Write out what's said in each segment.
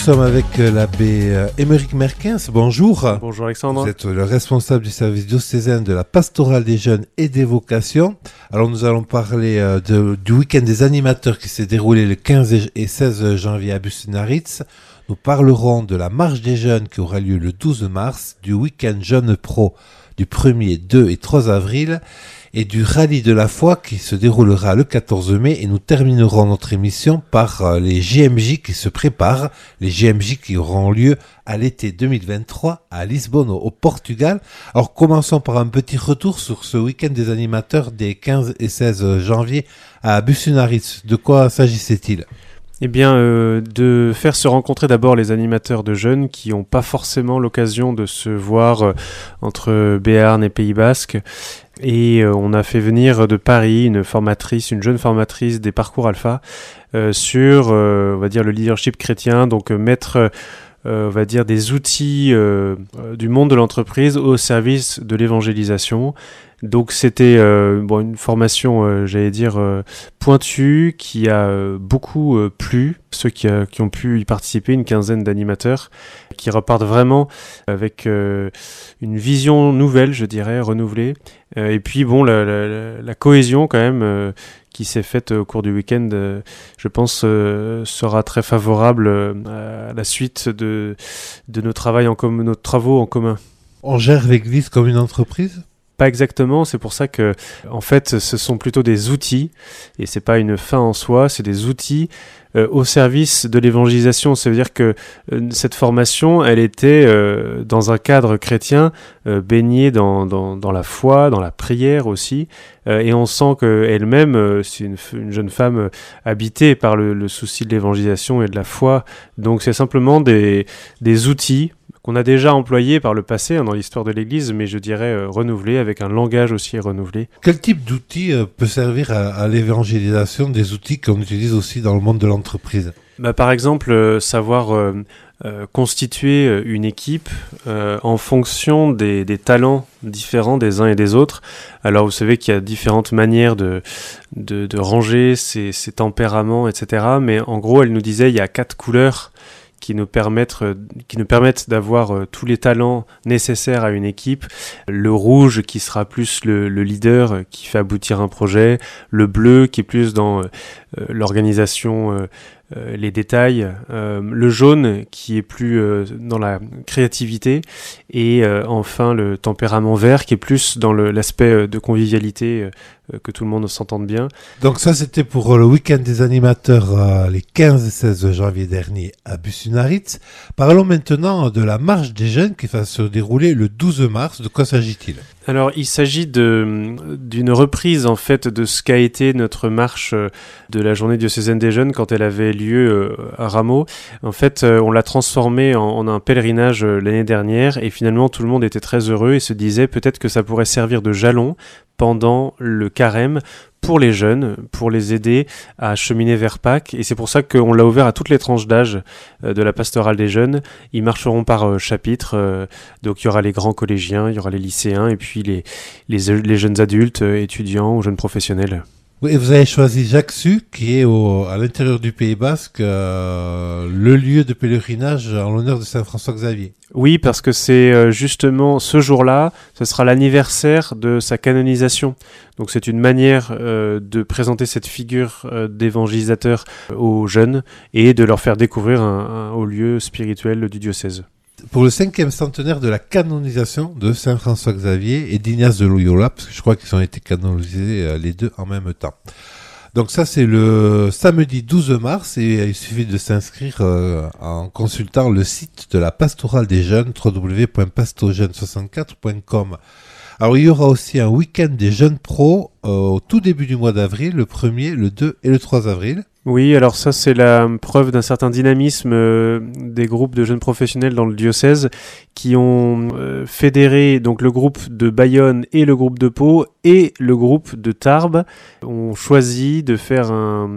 sommes avec euh, l'abbé euh, Émeric Merkens. Bonjour. Bonjour Alexandre. Vous êtes le responsable du service diocésain de la pastorale des jeunes et des vocations. Alors nous allons parler euh, de, du week-end des animateurs qui s'est déroulé le 15 et 16 janvier à Bussenaritz. Nous parlerons de la marche des jeunes qui aura lieu le 12 mars, du week-end Jeunes Pro du 1er, 2 et 3 avril et du rallye de la foi qui se déroulera le 14 mai et nous terminerons notre émission par euh, les JMJ qui se préparent, les JMJ qui auront lieu à l'été 2023 à Lisbonne au Portugal. Alors commençons par un petit retour sur ce week-end des animateurs des 15 et 16 janvier à Bussunaritz. De quoi s'agissait-il? Eh bien, euh, de faire se rencontrer d'abord les animateurs de jeunes qui n'ont pas forcément l'occasion de se voir euh, entre Béarn et Pays Basque. Et euh, on a fait venir de Paris une formatrice, une jeune formatrice des parcours alpha sur, on va dire, le leadership chrétien, donc mettre euh, on va dire, des outils euh, du monde de l'entreprise au service de l'évangélisation. Donc c'était euh, bon, une formation, euh, j'allais dire, euh, pointue, qui a euh, beaucoup euh, plu, ceux qui, euh, qui ont pu y participer, une quinzaine d'animateurs, qui repartent vraiment avec euh, une vision nouvelle, je dirais, renouvelée. Euh, et puis bon, la, cohésion quand même euh, qui s'est faite au cours du week-end, je pense, sera très favorable à la suite de, nos travaux en commun. On gère l'église comme une entreprise? Pas exactement, c'est pour ça que, en fait, ce sont plutôt des outils, et c'est pas une fin en soi, c'est des outils euh, au service de l'évangélisation. Ça veut dire que euh, cette formation, elle était euh, dans un cadre chrétien, baignée dans, dans, la foi, dans la prière aussi, et on sent qu'elle-même, c'est une, jeune femme habitée par le, le souci de l'évangélisation et de la foi. Donc c'est simplement des, des outils qu'on a déjà employés par le passé hein, dans l'histoire de l'Église, mais je dirais euh, renouvelés, avec un langage aussi renouvelé. Quel type d'outil euh, peut servir à, à l'évangélisation des outils qu'on utilise aussi dans le monde de l'entreprise? Bah, par exemple, euh, savoir euh, constituer une équipe en fonction des, des talents différents des uns et des autres. Alors vous savez qu'il y a différentes manières de, de, de ranger ces, ces tempéraments, etc. Mais en gros, elle nous disait il y a quatre couleurs qui nous permettent, euh, qui nous permettent d'avoir euh, tous les talents nécessaires à une équipe. Le rouge qui sera plus le, le leader euh, qui fait aboutir un projet. Le bleu qui est plus dans l'organisation, euh, euh, les détails. Euh, le jaune qui est plus euh, dans la créativité. Et euh, enfin le tempérament vert qui est plus dans l'aspect euh, de convivialité, euh, euh, que tout le monde s'entende bien. Donc ça, c'était pour euh, le week-end des animateurs euh, les 15 et 16 janvier dernier à Bussunaritz. Parlons maintenant de la marche des jeunes qui va se dérouler le 12 mars. De quoi s'agit-il? Alors, il s'agit d'une reprise en fait de ce qu'a été notre marche euh, de la journée diocésaine des jeunes quand elle avait lieu euh, à Rameau. En fait, euh, on l'a transformée en, en un pèlerinage l'année dernière et finalement tout le monde était très heureux et se disait peut-être que ça pourrait servir de jalon pendant le carême pour les jeunes, pour les aider à cheminer vers Pâques. Et c'est pour ça qu'on l'a ouvert à toutes les tranches d'âge euh, de la pastorale des jeunes. Ils marcheront par euh, chapitre. euh, donc il y aura les grands collégiens, il y aura les lycéens et puis les, les, les jeunes adultes, étudiants ou jeunes professionnels. Oui, vous avez choisi Jacques-Su, qui est au, à l'intérieur du Pays Basque, euh, le lieu de pèlerinage en l'honneur de Saint François Xavier. Oui, parce que c'est euh, justement ce jour-là, ce sera l'anniversaire de sa canonisation. Donc c'est une manière euh, de présenter cette figure euh, d'évangélisateur aux jeunes et de leur faire découvrir un, un haut lieu spirituel du diocèse. Pour le cinquième centenaire de la canonisation de Saint François Xavier et d'Ignace de Loyola, parce que je crois qu'ils ont été canonisés euh, les deux en même temps. Donc ça c'est le samedi 12 mars et il suffit de s'inscrire euh, en consultant le site de la pastorale des jeunes www.pastojeunes64.com. Alors il y aura aussi un week-end des jeunes pros euh, au tout début du mois d'avril, le 1er, le 2 et le 3 avril. Oui, alors ça c'est la preuve d'un certain dynamisme euh, des groupes de jeunes professionnels dans le diocèse qui ont euh, fédéré donc le groupe de Bayonne et le groupe de Pau et le groupe de Tarbes ont choisi de faire un,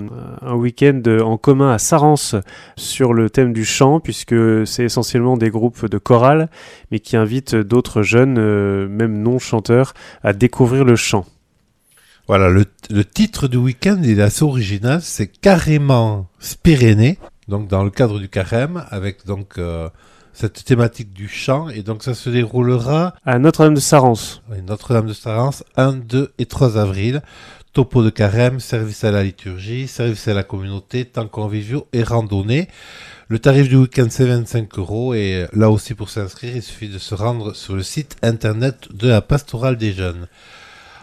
week-end en commun à Sarance sur le thème du chant puisque c'est essentiellement des groupes de chorale mais qui invitent d'autres jeunes, euh, même non chanteurs, à découvrir le chant. Voilà, le, le titre du week-end il est assez original, c'est carrément Spirénées. donc dans le cadre du carême, avec donc euh, cette thématique du chant. Et donc ça se déroulera à Notre-Dame de Sarance. Notre-Dame de Sarance, 1, 2 et 3 avril. Topo de carême, service à la liturgie, service à la communauté, temps conviviaux et randonnée. Le tarif du week-end c'est 25 euros et là aussi pour s'inscrire il suffit de se rendre sur le site internet de la pastorale des jeunes.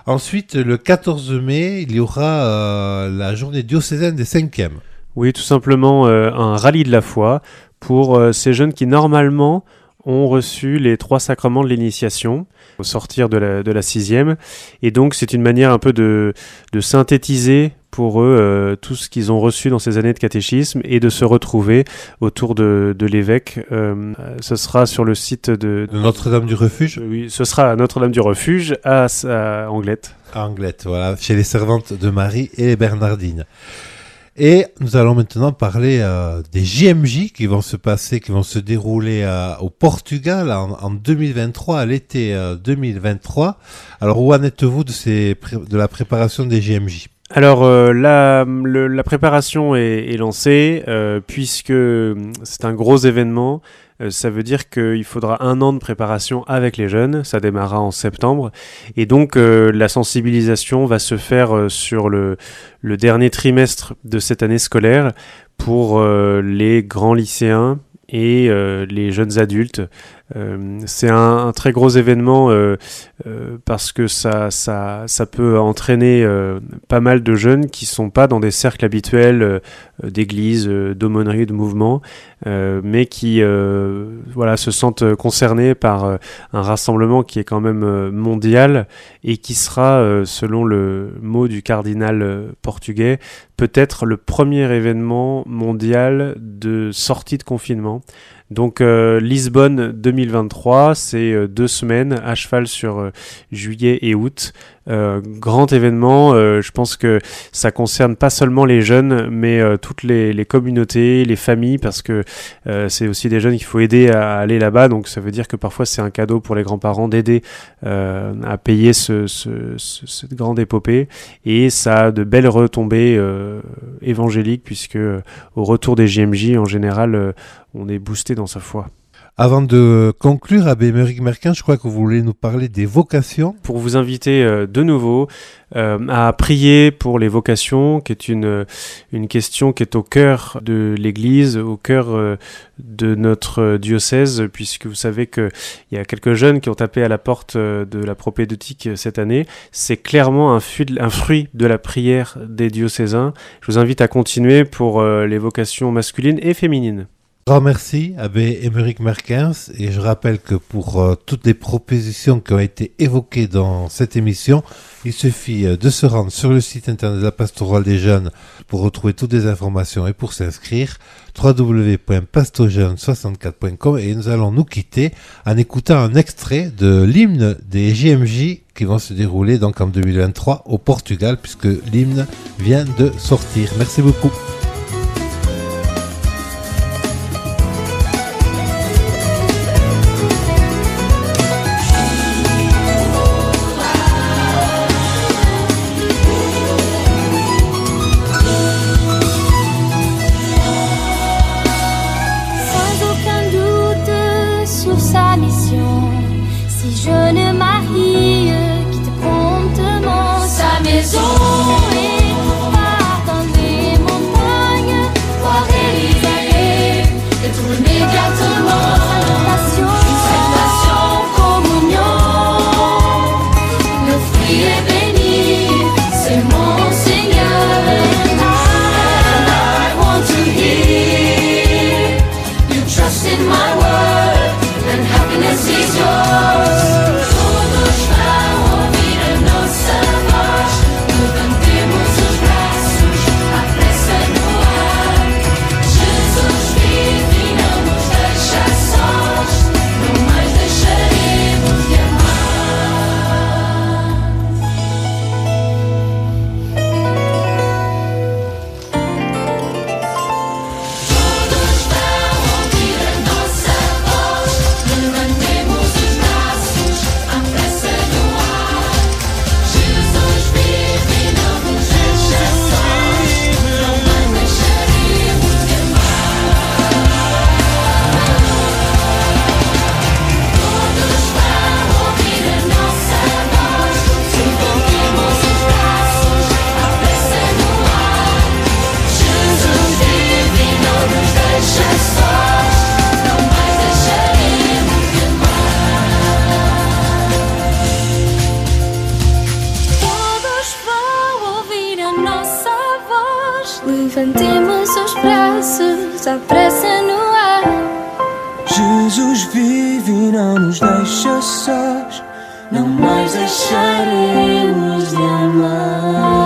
Ensuite, le 14 mai, il y aura euh, la journée diocésaine des cinquièmes. Oui, tout simplement euh, un rallye de la foi pour euh, ces jeunes qui normalement ont reçu les trois sacrements de l'initiation au sortir de la, de la sixième. Et donc c'est une manière un peu de, de synthétiser pour eux euh, tout ce qu'ils ont reçu dans ces années de catéchisme et de se retrouver autour de, de l'évêque. Euh, ce sera sur le site de, de Notre-Dame du Refuge Oui, ce sera à Notre-Dame du Refuge à, à Anglette. À Anglette, voilà, chez les servantes de Marie et les Bernardines. Et nous allons maintenant parler euh, des JMJ qui vont se passer, qui vont se dérouler euh, au Portugal en, en, 2023, à l'été euh, 2023. Alors où en êtes-vous de, ces, de la préparation des JMJ alors euh, la, préparation est, lancée euh, puisque c'est un gros événement. Euh, ça veut dire qu'il faudra un an de préparation avec les jeunes. Ça démarrera en septembre et donc euh, la sensibilisation va se faire sur le, dernier trimestre de cette année scolaire pour les grands lycéens et les jeunes adultes euh, c'est un, très gros événement euh, euh, parce que ça, peut entraîner pas mal de jeunes qui sont pas dans des cercles habituels d'église, d'aumônerie, de mouvement, mais qui se sentent concernés par un rassemblement qui est quand même mondial et qui sera, selon le mot du cardinal portugais, peut-être le premier événement mondial de sortie de confinement. Donc euh, Lisbonne 2023, c'est euh, deux semaines à cheval sur euh, juillet et août. Grand événement. Je pense que ça concerne pas seulement les jeunes, mais toutes les, communautés, les familles, parce que c'est aussi des jeunes qu'il faut aider à aller là-bas. Donc ça veut dire que parfois c'est un cadeau pour les grands-parents d'aider à payer ce, ce, cette grande épopée. Et ça a de belles retombées évangéliques, puisque au retour des JMJ, en général, on est boosté dans sa foi. Avant de conclure, Abbé Méric Merquin, je crois que vous voulez nous parler des vocations. Pour vous inviter euh, de nouveau euh, à prier pour les vocations, qui est une, une question qui est au cœur de l'Église, au cœur euh, de notre diocèse, puisque vous savez qu'il y a quelques jeunes qui ont tapé à la porte euh, de la propédeutique cette année. C'est clairement un, un, fruit de la prière des diocésains. Je vous invite à continuer pour euh, les vocations masculines et féminines. Grand merci, Abbé Émeric Merkins, et je rappelle que pour euh, toutes les propositions qui ont été évoquées dans cette émission, il suffit euh, de se rendre sur le site internet de la pastorale des jeunes pour retrouver toutes les informations et pour s'inscrire www.pastojeunes64.com et nous allons nous quitter en écoutant un extrait de l'hymne des JMJ qui vont se dérouler donc en 2023 au Portugal puisque l'hymne vient de sortir. Merci beaucoup. Jesus vive e não nos deixa sós, não mais deixaremos de amar.